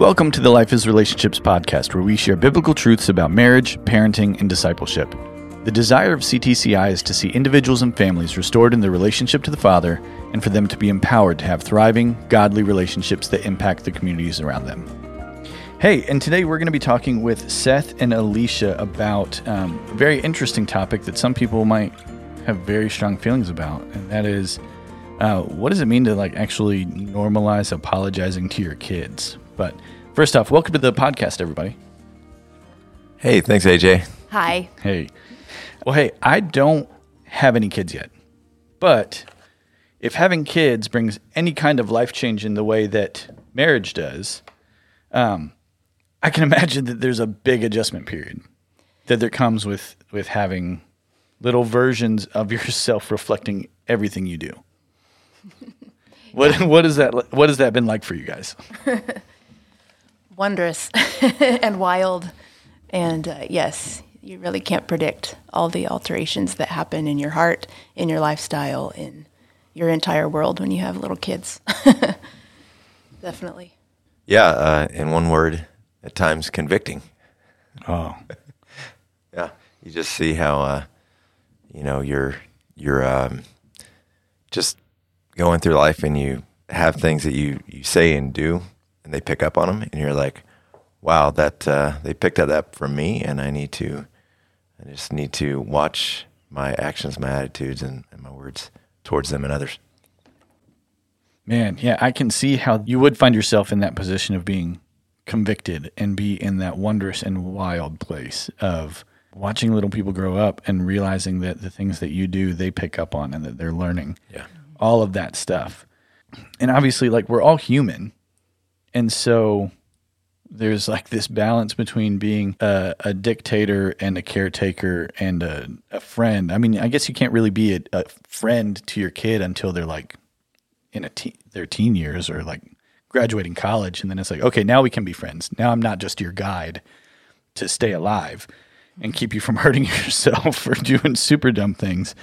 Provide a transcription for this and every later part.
Welcome to the Life is Relationships podcast, where we share biblical truths about marriage, parenting, and discipleship. The desire of CTCI is to see individuals and families restored in their relationship to the Father and for them to be empowered to have thriving, godly relationships that impact the communities around them. Hey, and today we're going to be talking with Seth and Alicia about um, a very interesting topic that some people might have very strong feelings about, and that is uh, what does it mean to like actually normalize apologizing to your kids? But first off, welcome to the podcast, everybody. Hey, thanks, AJ. Hi. Hey. Well, hey, I don't have any kids yet, but if having kids brings any kind of life change in the way that marriage does, um, I can imagine that there's a big adjustment period that there comes with with having little versions of yourself reflecting everything you do. What what is that what has that been like for you guys? Wondrous and wild. And uh, yes, you really can't predict all the alterations that happen in your heart, in your lifestyle, in your entire world when you have little kids. Definitely. Yeah, uh, in one word, at times convicting. Oh, Yeah, you just see how uh, you know you're you're um, just going through life, and you have things that you you say and do, and they pick up on them, and you're like, wow, that uh, they picked that up from me, and I need to, I just need to watch my actions, my attitudes, and, and my words towards them and others. Man, yeah, I can see how you would find yourself in that position of being convicted and be in that wondrous and wild place of watching little people grow up and realizing that the things that you do they pick up on and that they're learning. Yeah. All of that stuff. And obviously like we're all human. And so there's like this balance between being a, a dictator and a caretaker and a, a friend. I mean, I guess you can't really be a, a friend to your kid until they're like in a teen, their teen years or like graduating college, and then it's like, okay, now we can be friends. Now I'm not just your guide to stay alive and keep you from hurting yourself or doing super dumb things.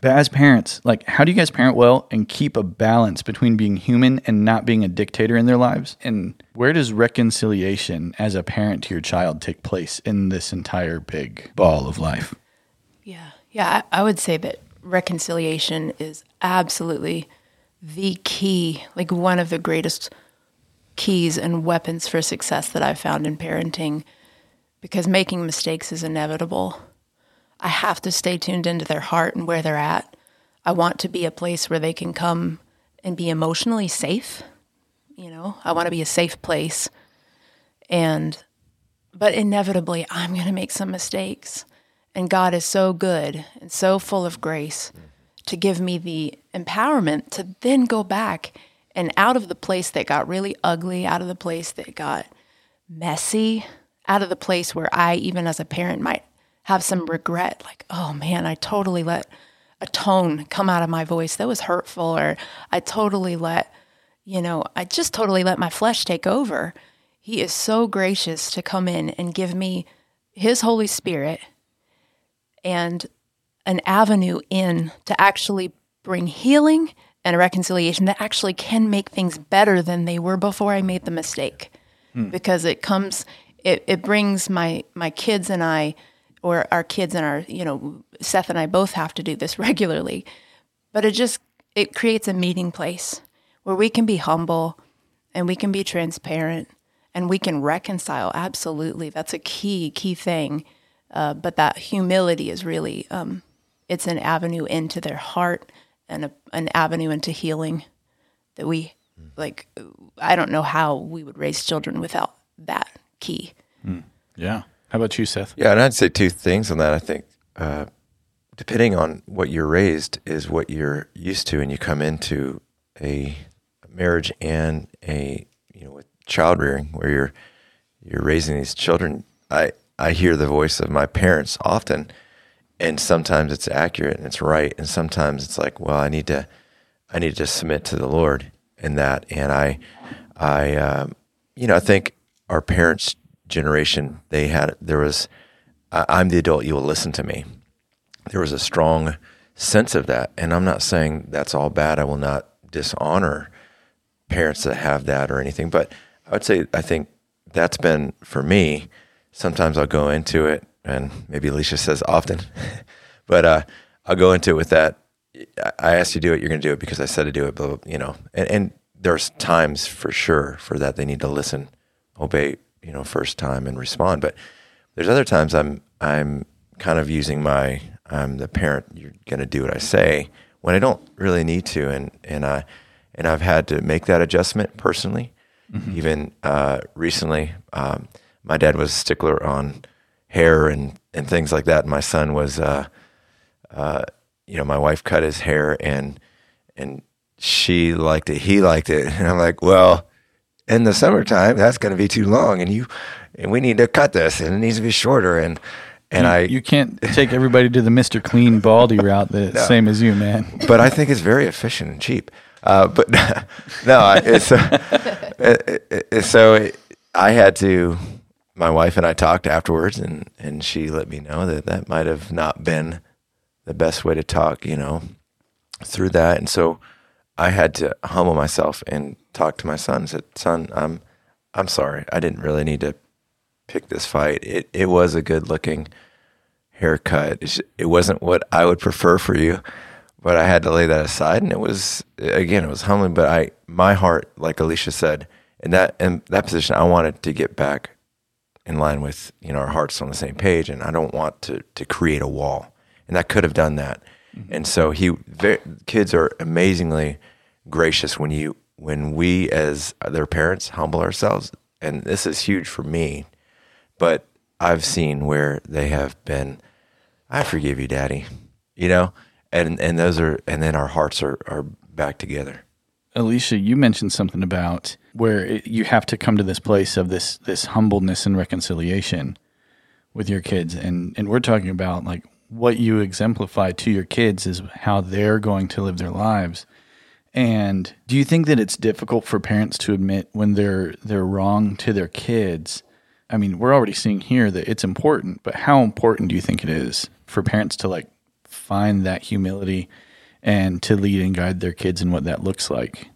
But as parents, like, how do you guys parent well and keep a balance between being human and not being a dictator in their lives? And where does reconciliation as a parent to your child take place in this entire big ball of life? Yeah. Yeah. I, I would say that reconciliation is absolutely the key, like one of the greatest keys and weapons for success that I've found in parenting because making mistakes is inevitable. I have to stay tuned into their heart and where they're at. I want to be a place where they can come and be emotionally safe. You know, I want to be a safe place. And, but inevitably, I'm going to make some mistakes. And God is so good and so full of grace to give me the empowerment to then go back and out of the place that got really ugly, out of the place that got messy, out of the place where I, even as a parent, might have some regret like, oh man, I totally let a tone come out of my voice that was hurtful, or I totally let, you know, I just totally let my flesh take over. He is so gracious to come in and give me His Holy Spirit and an avenue in to actually bring healing and a reconciliation that actually can make things better than they were before I made the mistake. Hmm. Because it comes, it, it brings my my kids and I, or our kids and our, you know, Seth and I both have to do this regularly. But it just it creates a meeting place where we can be humble and we can be transparent and we can reconcile. Absolutely, that's a key key thing. Uh, but that humility is really um, it's an avenue into their heart and a, an avenue into healing that we like i don't know how we would raise children without that key Yeah. How about you, Seth? Yeah, and I'd say two things on that. I think uh, depending on what you're raised is what you're used to, and you come into a marriage and a you know with child rearing where you're you're raising these children. I I hear the voice of my parents often, and sometimes it's accurate and it's right, and sometimes it's like, well, I need to I need to submit to the Lord in that, and I I um, you know I think our parents generation they had there was I'm the adult you will listen to me there was a strong sense of that and I'm not saying that's all bad I will not dishonor parents that have that or anything but I would say I think that's been for me. Sometimes I'll go into it, and maybe Alicia says often, but uh, I'll go into it with that. I asked you to do it, you're going to do it because I said to do it. Blah, you know, and, and there's times for sure for that they need to listen, obey, you know, first time and respond. But there's other times I'm I'm kind of using my I'm the parent. You're going to do what I say when I don't really need to, and and I and I've had to make that adjustment personally. Mm-hmm. Even uh, recently, um, my dad was a stickler on hair and and things like that. And My son was, uh, uh, you know, my wife cut his hair and and she liked it. He liked it, and I'm like, well, in the summertime, that's going to be too long, and you and we need to cut this, and it needs to be shorter, and and you, I you can't take everybody to the Mister Clean Baldy route the no. same as you, man. but I think it's very efficient and cheap. Uh, but no, it's uh, it, it, so it, I had to. My wife and I talked afterwards, and and she let me know that that might have not been the best way to talk, you know, through that. And so I had to humble myself and talk to my son. Said, "Son, I'm I'm sorry. I didn't really need to pick this fight. It it was a good looking haircut. It wasn't what I would prefer for you." but I had to lay that aside, and it was again, it was humbling. But I, my heart, like Alicia said, in that in that position, I wanted to get back in line with you know our hearts on the same page, and I don't want to to create a wall, and I could have done that. Mm-hmm. And so he, very, kids are amazingly gracious when you when we as their parents humble ourselves, and this is huge for me. But I've seen where they have been, I forgive you, Daddy. You know, and and those are and then our hearts are are back together. Alicia, you mentioned something about where it, you have to come to this place of this this humbleness and reconciliation with your kids, and and we're talking about like what you exemplify to your kids is how they're going to live their lives. And do you think that it's difficult for parents to admit when they're they're wrong to their kids? I mean, we're already seeing here that it's important, but how important do you think it is for parents to like find that humility and to lead and guide their kids in what that looks like?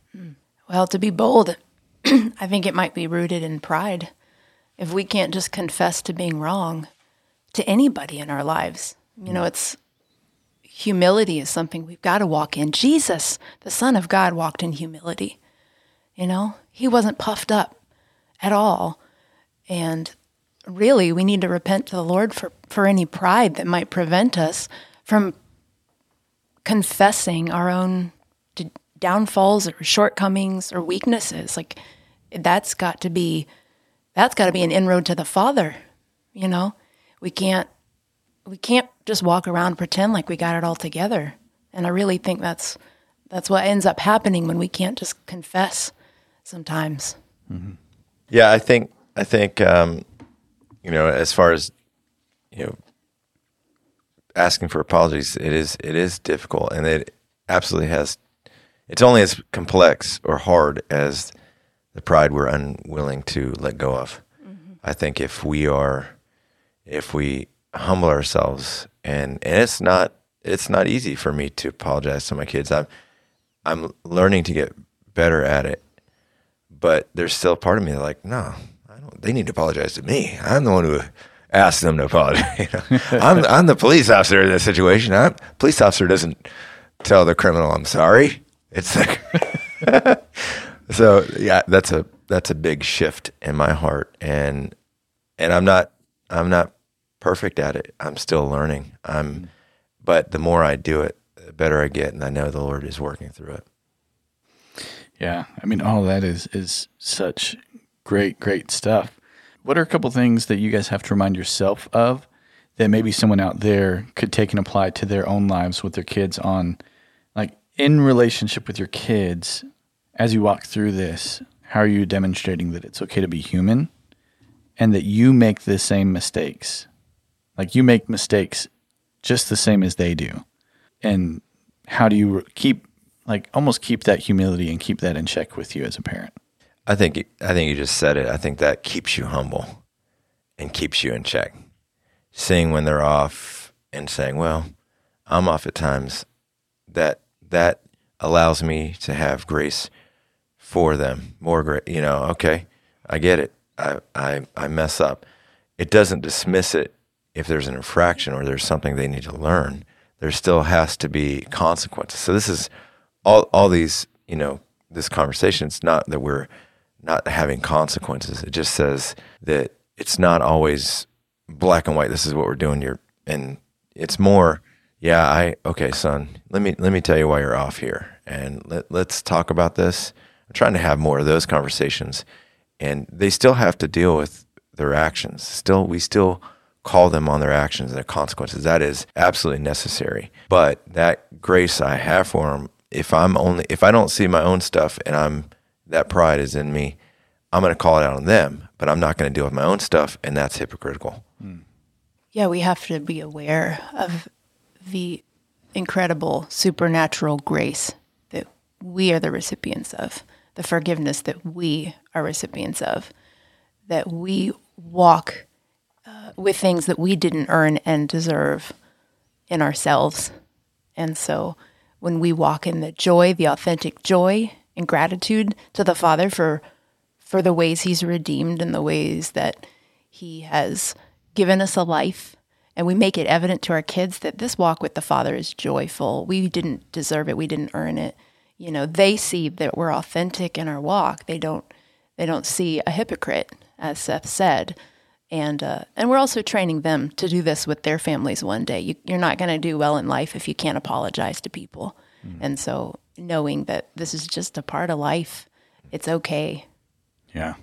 Well, to be bold, I think it might be rooted in pride. If we can't just confess to being wrong to anybody in our lives, you know, it's humility is something we've got to walk in. Jesus, the Son of God, walked in humility. You know, he wasn't puffed up at all. And really, we need to repent to the Lord for, for any pride that might prevent us from confessing our own downfalls or shortcomings or weaknesses. Like that's got to be that's got to be an inroad to the Father. You know, we can't we can't just walk around pretend like we got it all together. And I really think that's that's what ends up happening when we can't just confess sometimes. Mm-hmm. Yeah, I think I think um, you know as far as you know asking for apologies, it is it is difficult, and it absolutely has. It's only as complex or hard as the pride we're unwilling to let go of. Mm-hmm. I think if we are, if we humble ourselves, and and it's not it's not easy for me to apologize to my kids. I'm I'm learning to get better at it, but there's still part of me like, no, I don't. They need to apologize to me. I'm the one who ask them to apologize. I'm, I'm the police officer in this situation. I'm, police officer doesn't tell the criminal I'm sorry. It's like so yeah, that's a that's a big shift in my heart, and and I'm not I'm not perfect at it. I'm still learning. I'm, but the more I do it, the better I get, and I know the Lord is working through it. Yeah, I mean, all that is is such great, great stuff. What are a couple things that you guys have to remind yourself of that maybe someone out there could take and apply to their own lives with their kids on, like in relationship with your kids as you walk through this? How are you demonstrating that it's okay to be human and that you make the same mistakes? Like you make mistakes just the same as they do. And how do you keep, like, almost keep that humility and keep that in check with you as a parent? I think I think you just said it. I think that keeps you humble and keeps you in check. Seeing when they're off and saying, "Well, I'm off at times." That that allows me to have grace for them. More grace, you know. Okay, I get it. I, I, I mess up. It doesn't dismiss it if there's an infraction or there's something they need to learn. There still has to be consequences. So this is all, all these, you know, this conversation. It's not that we're not having consequences. It just says that it's not always black and white. This is what we're doing here, and it's more. Yeah, I okay, son. Let me let me tell you why you're off here, and let, let's talk about this. I'm trying to have more of those conversations, and they still have to deal with their actions. Still, we still call them on their actions and their consequences. That is absolutely necessary. But that grace I have for them, if I'm only if I don't see my own stuff and I'm that pride is in me, I'm going to call it out on them, but I'm not going to deal with my own stuff, and that's hypocritical. Hmm. Yeah, we have to be aware of the incredible supernatural grace that we are the recipients of, the forgiveness that we are recipients of, that we walk with things that we didn't earn and deserve in ourselves. And so when we walk in the joy, the authentic joy and gratitude to the Father for for the ways he's redeemed and the ways that he has given us a life and we make it evident to our kids that this walk with the father is joyful. We didn't deserve it. We didn't earn it. You know they see that we're authentic in our walk. They don't they don't see a hypocrite as seth said and uh, and we're also training them to do this with their families one day you, you're not going to do well in life if you can't apologize to people mm. and so knowing that this is just a part of life it's okay yeah.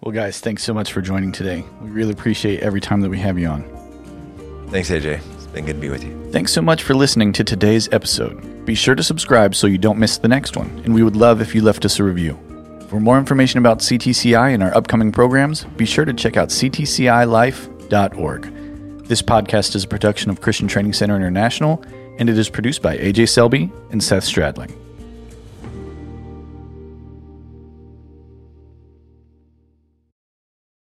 Well, guys, thanks so much for joining today. We really appreciate every time that we have you on. Thanks, AJ. It's been good to be with you. Thanks so much for listening to today's episode. Be sure to subscribe so you don't miss the next one, and we would love if you left us a review. For more information about CTCI and our upcoming programs, be sure to check out ctcilife.org. This podcast is a production of Christian Training Center International, and it is produced by AJ Selby and Seth Stradling.